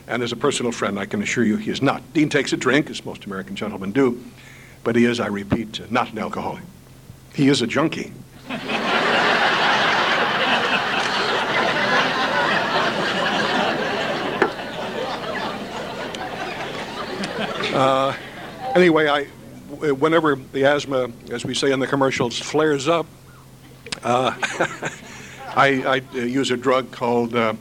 And as a personal friend, I can assure you he is not. Dean takes a drink, as most American gentlemen do, but he is, I repeat, uh, not an alcoholic. He is a junkie. Uh, anyway, I, whenever the asthma, as we say in the commercials, flares up, uh, I, I, use a drug called uh,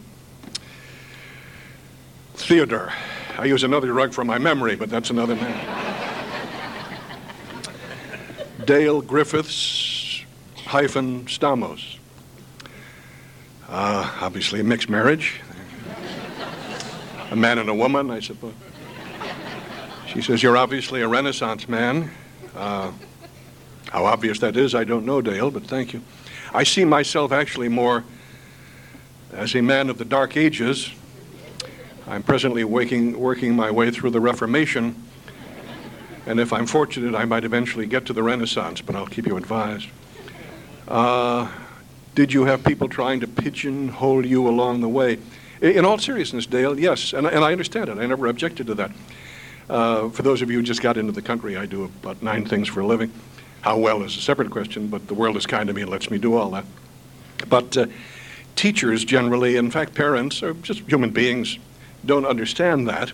Theo-Dur. I use another drug for my memory, but that's another man. Dale Griffiths hyphen Stamos. Uh, obviously, a mixed marriage. a man and a woman, I suppose. She says, You're obviously a Renaissance man. Uh, how obvious that is, I don't know, Dale, but thank you. I see myself actually more as a man of the Dark Ages. I'm presently waking, working my way through the Reformation, and if I'm fortunate, I might eventually get to the Renaissance, but I'll keep you advised. Uh, did you have people trying to pigeonhole you along the way? In all seriousness, Dale, yes, and, and I understand it. I never objected to that. Uh, for those of you who just got into the country, I do about nine things for a living. How well is a separate question, but the world is kind to me and lets me do all that. But uh, teachers generally, in fact, parents, or just human beings, don't understand that.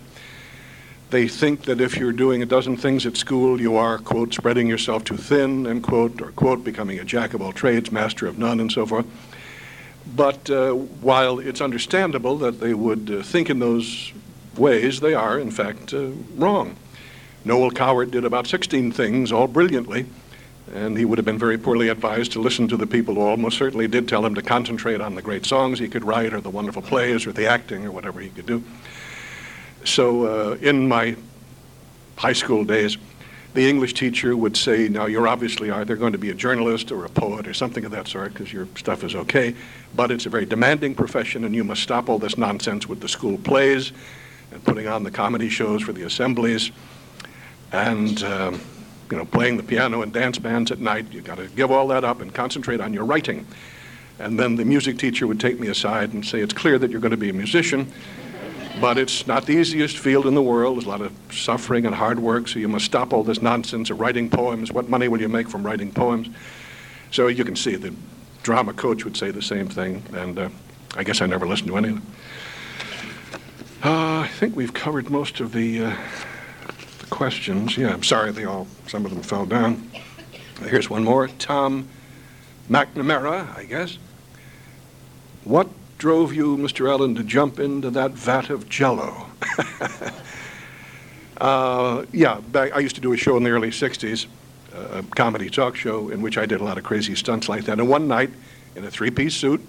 They think that if you're doing a dozen things at school, you are, quote, spreading yourself too thin, end quote, or, quote, becoming a jack of all trades, master of none, and so forth. But uh, while it's understandable that they would uh, think in those ways, they are, in fact, uh, wrong. Noel Coward did about 16 things, all brilliantly, and he would have been very poorly advised to listen to the people who almost certainly did tell him to concentrate on the great songs he could write or the wonderful plays or the acting or whatever he could do. So uh, in my high school days, the English teacher would say, Now, you're obviously either going to be a journalist or a poet or something of that sort because your stuff is okay, but it's a very demanding profession and you must stop all this nonsense with the school plays and putting on the comedy shows for the assemblies. And. Um, you know, playing the piano and dance bands at night. You've got to give all that up and concentrate on your writing. And then the music teacher would take me aside and say, It's clear that you're going to be a musician, but it's not the easiest field in the world. There's a lot of suffering and hard work, so you must stop all this nonsense of writing poems. What money will you make from writing poems? So you can see the drama coach would say the same thing, and uh, I guess I never listened to any of them. Uh, I think we've covered most of the. Uh, questions. Yeah, I'm sorry they all, some of them fell down. Here's one more. Tom McNamara, I guess. What drove you, Mr. Allen, to jump into that vat of jello? uh, yeah, back, I used to do a show in the early 60s, uh, a comedy talk show, in which I did a lot of crazy stunts like that. And one night, in a three piece suit,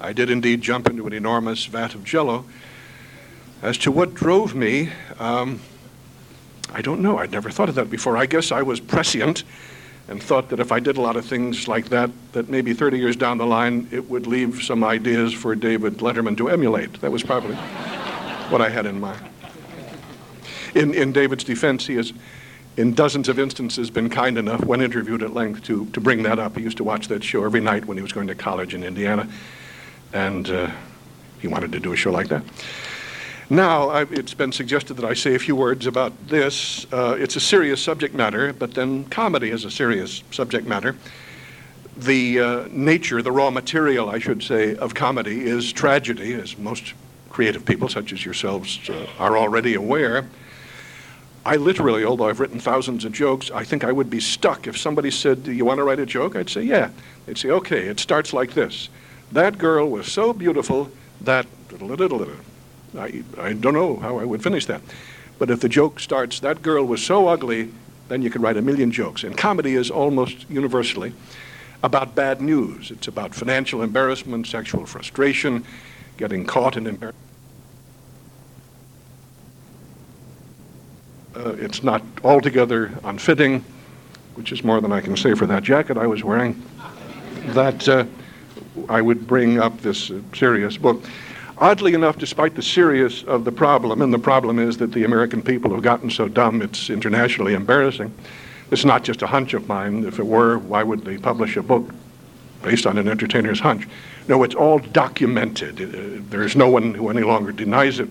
I did indeed jump into an enormous vat of jello. As to what drove me, um, I don't know. I'd never thought of that before. I guess I was prescient and thought that if I did a lot of things like that, that maybe 30 years down the line, it would leave some ideas for David Letterman to emulate. That was probably what I had in mind. In, in David's defense, he has, in dozens of instances, been kind enough, when interviewed at length, to, to bring that up. He used to watch that show every night when he was going to college in Indiana, and uh, he wanted to do a show like that. Now, I've, it's been suggested that I say a few words about this. Uh, it's a serious subject matter, but then comedy is a serious subject matter. The uh, nature, the raw material, I should say, of comedy is tragedy, as most creative people, such as yourselves, uh, are already aware. I literally, although I've written thousands of jokes, I think I would be stuck if somebody said, Do you want to write a joke? I'd say, Yeah. They'd say, Okay, it starts like this That girl was so beautiful that. I, I don't know how I would finish that. But if the joke starts, that girl was so ugly, then you can write a million jokes. And comedy is almost universally about bad news. It's about financial embarrassment, sexual frustration, getting caught in embarrassment. Uh, it's not altogether unfitting, which is more than I can say for that jacket I was wearing, that uh, I would bring up this uh, serious book. Oddly enough, despite the serious of the problem, and the problem is that the American people have gotten so dumb it's internationally embarrassing. It's not just a hunch of mine. If it were, why would they publish a book based on an entertainer's hunch? No, it's all documented. Uh, there is no one who any longer denies it.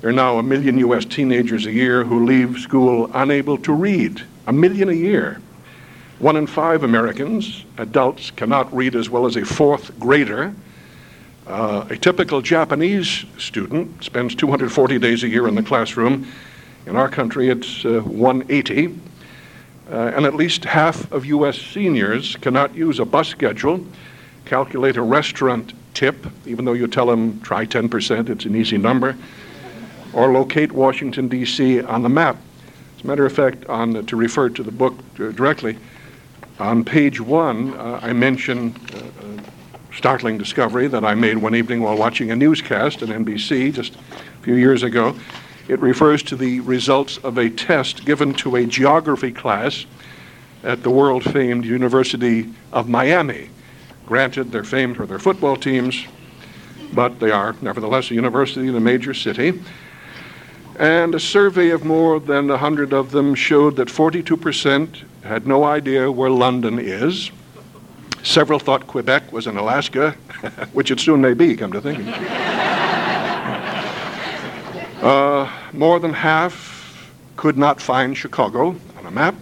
There are now a million U.S. teenagers a year who leave school unable to read. A million a year. One in five Americans, adults, cannot read as well as a fourth grader. Uh, a typical Japanese student spends 240 days a year in the classroom In our country, it's uh, 180. Uh, and at least half of U.S. seniors cannot use a bus schedule, calculate a restaurant tip, even though you tell them try 10%, it's an easy number, or locate Washington, D.C. on the map. As a matter of fact, on, to refer to the book uh, directly, on page one, uh, I mention uh, startling discovery that I made one evening while watching a newscast on NBC just a few years ago. It refers to the results of a test given to a geography class at the world famed University of Miami. Granted, they're famed for their football teams, but they are nevertheless a university in a major city. And a survey of more than 100 of them showed that 42% had no idea where London is. Several thought Quebec was in Alaska, which it soon may be, come to think of it. Uh, more than half could not find Chicago on a map.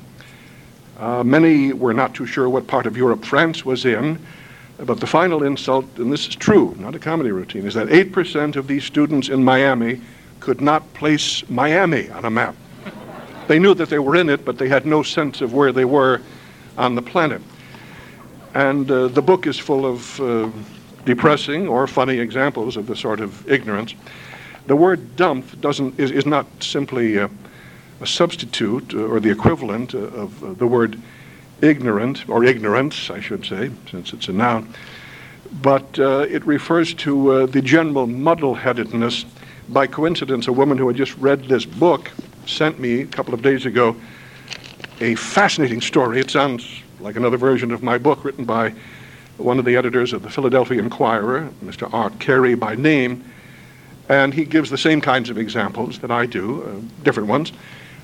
Uh, many were not too sure what part of Europe France was in. But the final insult, and this is true, not a comedy routine, is that 8% of these students in Miami could not place Miami on a map. They knew that they were in it, but they had no sense of where they were on the planet. And uh, the book is full of uh, depressing or funny examples of the sort of ignorance. The word dumbth doesn't, is, is not simply a, substitute uh, or the equivalent uh, of uh, the word ignorant, or ignorance, I should say, since it's a noun, but it refers to the general muddle-headedness. By coincidence, a woman who had just read this book sent me a couple of days ago a fascinating story. It sounds like another version of my book written by one of the editors of the Philadelphia Inquirer, Mr. Art Carey by name, and he gives the same kinds of examples that I do, uh, different ones.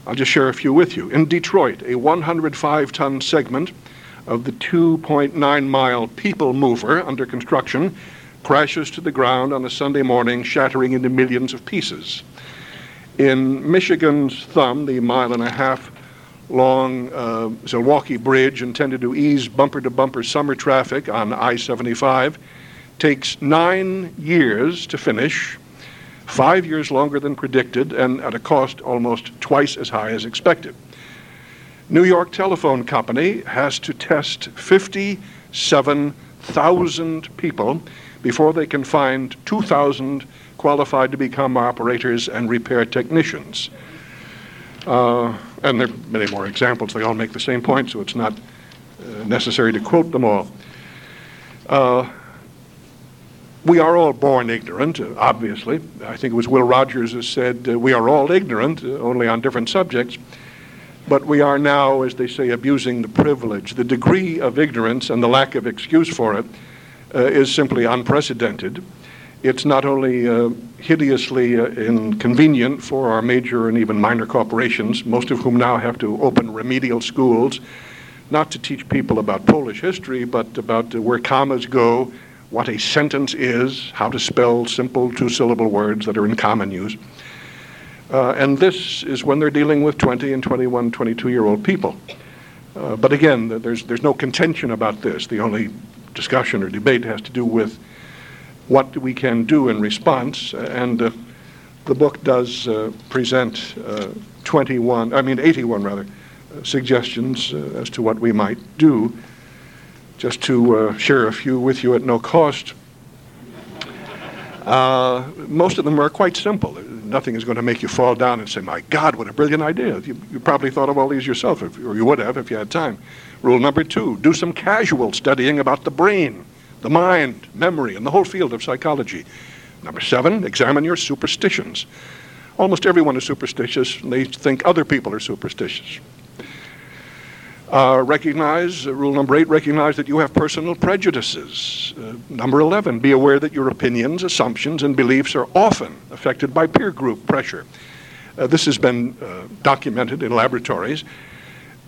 I'll just share a few with you. In Detroit, a 105 ton segment of the 2.9 mile People Mover under construction crashes to the ground on a Sunday morning, shattering into millions of pieces. In Michigan's Thumb, the mile and a half long uh, Bridge intended to ease bumper to bumper summer traffic on I 75 takes nine years to finish five years longer than predicted, and at a cost almost twice as high as expected. New York Telephone Company has to test 57,000 people before they can find 2,000 qualified to become operators and repair technicians. Uh, and there are many more examples. They all make the same point, so it's not uh, necessary to quote them all. Uh, we are all born ignorant, obviously. I think it was Will Rogers who said, uh, We are all ignorant, uh, only on different subjects. But we are now, as they say, abusing the privilege. The degree of ignorance and the lack of excuse for it uh, is simply unprecedented. It's not only uh, hideously uh, inconvenient for our major and even minor corporations, most of whom now have to open remedial schools, not to teach people about Polish history, but about where commas go what a sentence is, how to spell simple two syllable words that are in common use. Uh, and this is when they're dealing with 20 and 21, 22 year old people. Uh, but again, there's, there's no contention about this. The only discussion or debate has to do with what we can do in response. And uh, the book does uh, present uh, 21, I mean 81 rather, uh, suggestions as to what we might do just to uh, share a few with you at no cost. Uh, most of them are quite simple. Nothing is going to make you fall down and say, My God, what a brilliant idea. You, you probably thought of all these yourself, if, or you would have if you had time. Rule number two do some casual studying about the brain, the mind, memory, and the whole field of psychology. Number seven, examine your superstitions. Almost everyone is superstitious, and they think other people are superstitious. Uh, recognize, uh, rule number eight, recognize that you have personal prejudices. Uh, number 11, be aware that your opinions, assumptions, and beliefs are often affected by peer group pressure. Uh, this has been uh, documented in laboratories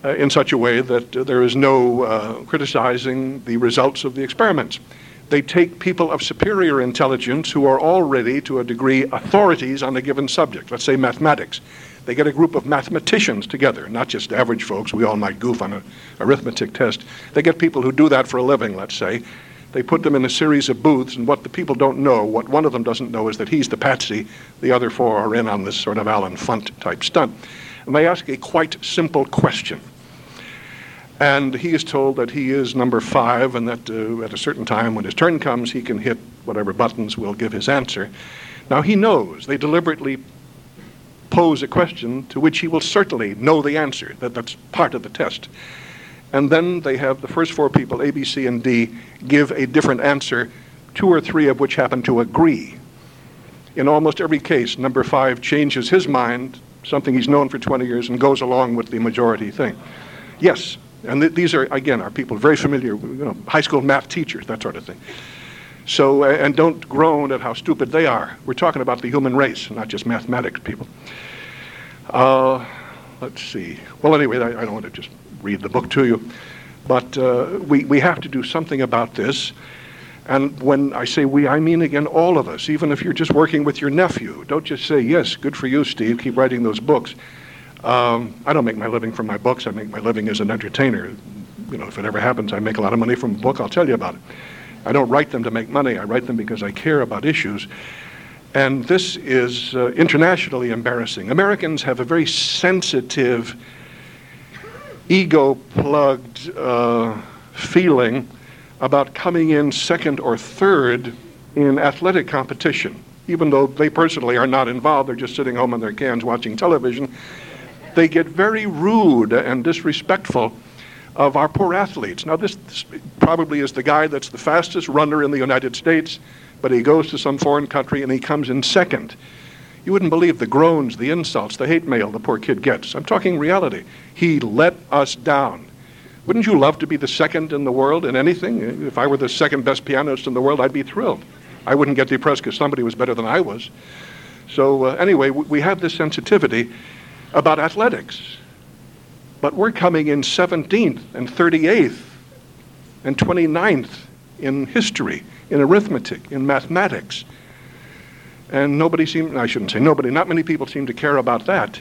Uh, in such a way that uh, there is no uh, criticizing the results of the experiments. They take people of superior intelligence who are already, to a degree, authorities on a given subject, let's say mathematics they get a group of mathematicians together, not just average folks. We all might goof on an arithmetic test. They get people who do that for a living, let's say. They put them in a series of booths, and what the people don't know, what one of them doesn't know, is that he's the patsy. The other four are in on this sort of Allen Funt type stunt. And they ask a quite simple question. And he is told that he is number five, and that uh, at a certain time, when his turn comes, he can hit whatever buttons will give his answer. Now he knows. They deliberately pose a question to which he will certainly know the answer, that that's part of the test. And then they have the first four people, A, B, C, and D, give a different answer, two or three of which happen to agree. In almost every case, number five changes his mind, something he's known for 20 years, and goes along with the majority thing. Yes, and th- these are, again, are people very familiar, you know, high school math teachers, that sort of thing. So, and don't groan at how stupid they are. We're talking about the human race, not just mathematics people. Uh, let's see. Well, anyway, I, I, don't want to just read the book to you, but uh, we, we have to do something about this. And when I say we, I mean again all of us, even if you're just working with your nephew. Don't just say, yes, good for you, Steve, keep writing those books. Um, I don't make my living from my books, I make my living as an entertainer. You know, if it ever happens, I make a lot of money from a book, I'll tell you about it. I don't write them to make money, I write them because I care about issues. And this is uh, internationally embarrassing. Americans have a very sensitive, ego plugged uh, feeling about coming in second or third in athletic competition. Even though they personally are not involved, they're just sitting home in their cans watching television. They get very rude and disrespectful of our poor athletes. Now, this, this probably is the guy that's the fastest runner in the United States, but he goes to some foreign country and he comes in second. You wouldn't believe the groans, the insults, the hate mail the poor kid gets. I'm talking reality. He let us down. Wouldn't you love to be the second in the world in anything? If I were the second best pianist in the world, I'd be thrilled. I wouldn't get depressed because somebody was better than I was. So, uh, anyway, we have this sensitivity about athletics. But we're coming in 17th and 38th and 29th in history, in arithmetic, in mathematics. And nobody seems, I shouldn't say nobody, not many people seem to care about that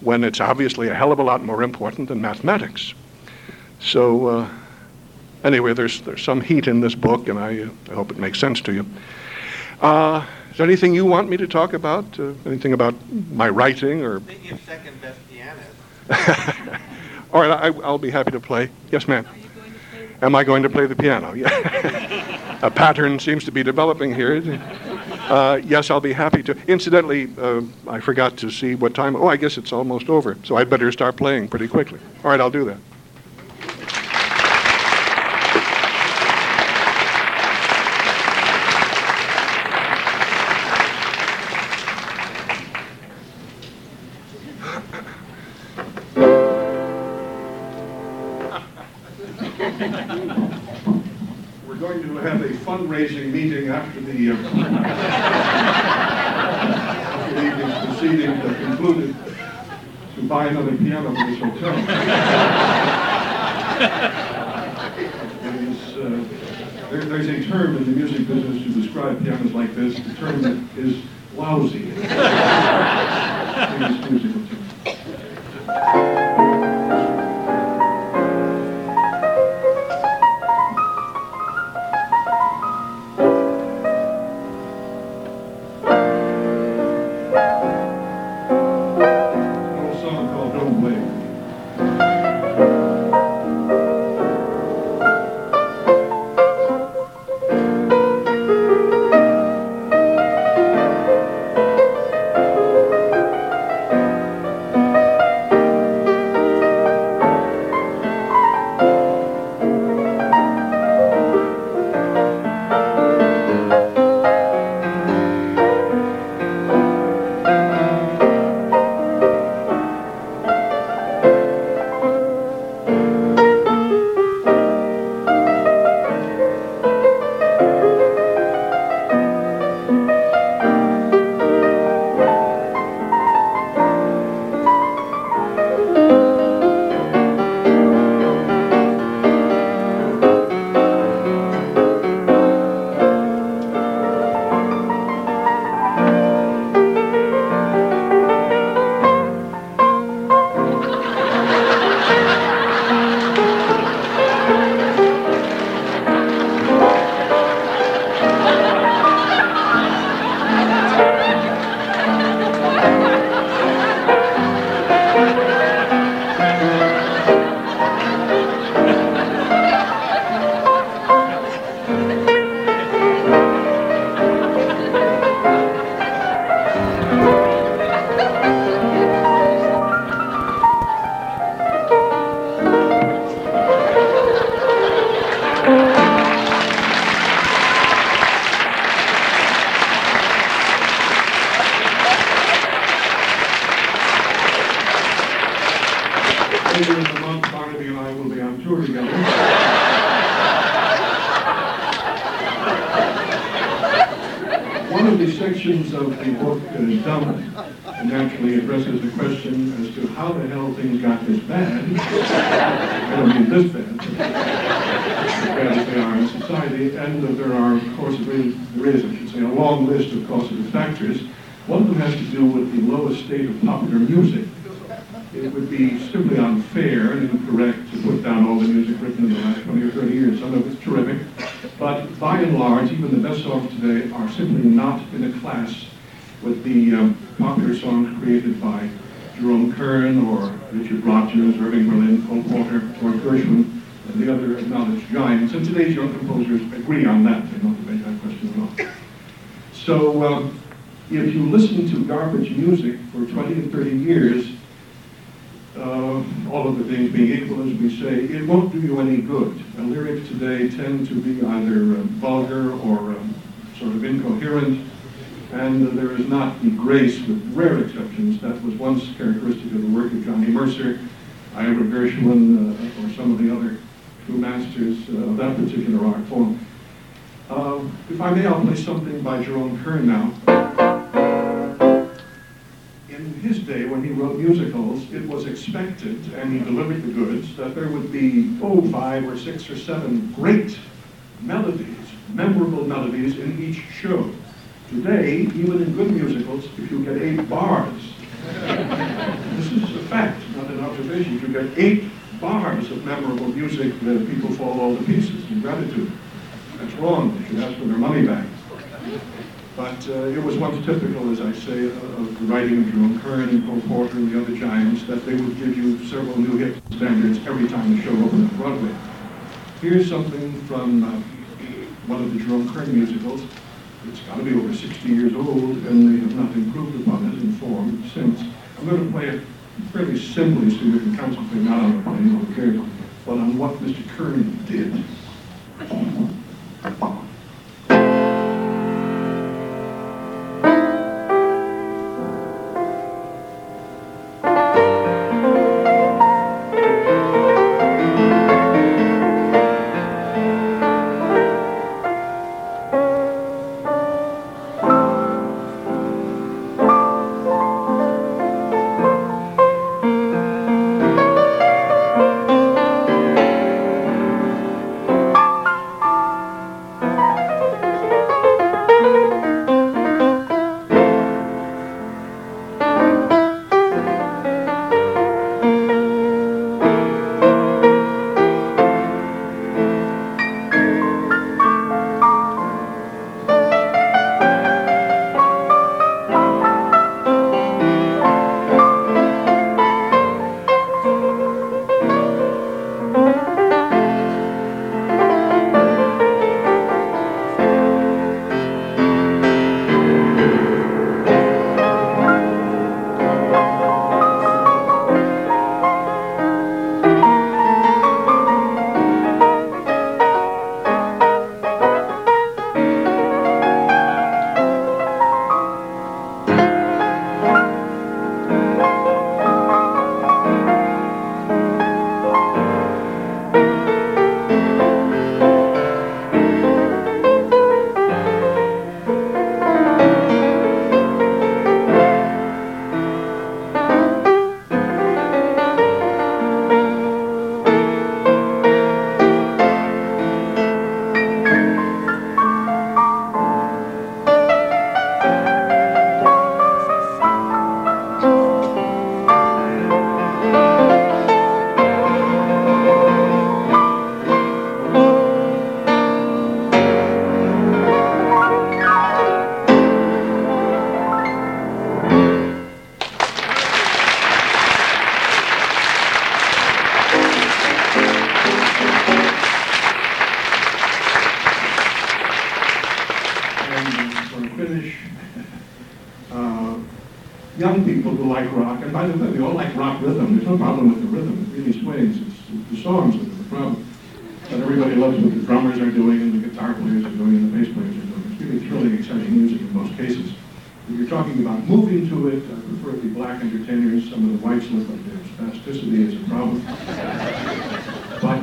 when it's obviously a hell of a lot more important than mathematics. So, uh, anyway, there's, there's some heat in this book, and I, uh, I hope it makes sense to you. Uh, is there anything you want me to talk about? Uh, anything about my writing or? second best pianist. All right, I, will be happy to play. Yes, ma'am. Am I going to play the piano? Yeah. A pattern seems to be developing here. Uh, yes, I'll be happy to. Incidentally, uh, I forgot to see what time. Oh, I guess it's almost over, so I'd better start playing pretty quickly. All right, I'll do that. Incoherent, and there is not the grace, with rare exceptions, that was once characteristic of the work of Johnny Mercer, Ira Gershwin, uh, or some of the other true masters uh, of that particular art form. Uh, if I may, I'll play something by Jerome Kern now in his day, when he wrote musicals, it was expected, and he delivered the goods, that there would be, oh, five or six or seven great melodies, memorable melodies in each show. Today, even in good musicals, if you get eight bars, this is a fact, not an observation, if you get eight bars of memorable music, then people fall all to pieces in gratitude. That's wrong, they should ask for their money back. But uh, it was once typical, as I say, of the writing of Jerome Kern and Cole Porter and the other giants that they would give you several new hit standards every time the show opened on Broadway. Here's something from uh, one of the Jerome Kern musicals. It's got to be over 60 years old, and they have not improved upon it in form since. I'm going to play it fairly simply so you can concentrate not on the playing over here, but on what Mr. Kern did.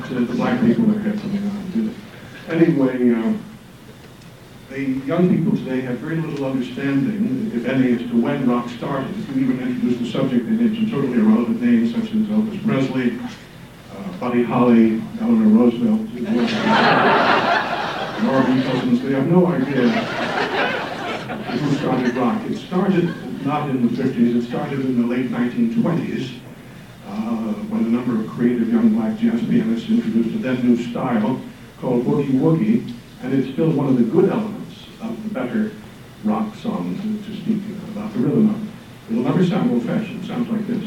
The black people are kept coming on to it. Anyway, um, the young people today have very little understanding, if any, as to when rock started. If you even introduce the subject, they mention totally irrelevant names such as Elvis Presley, uh, Buddy Holly, Eleanor Roosevelt, Nora B. Cousins. They have no idea who started rock. It started not in the 50s, it started in the late 1920s uh, Uh, when a number of creative young black jazz pianists introduced a then new style called boogie woogie, and it's still one of the good elements of the better rock songs to speak about the rhythm of. It'll never sound old-fashioned. It sounds like this.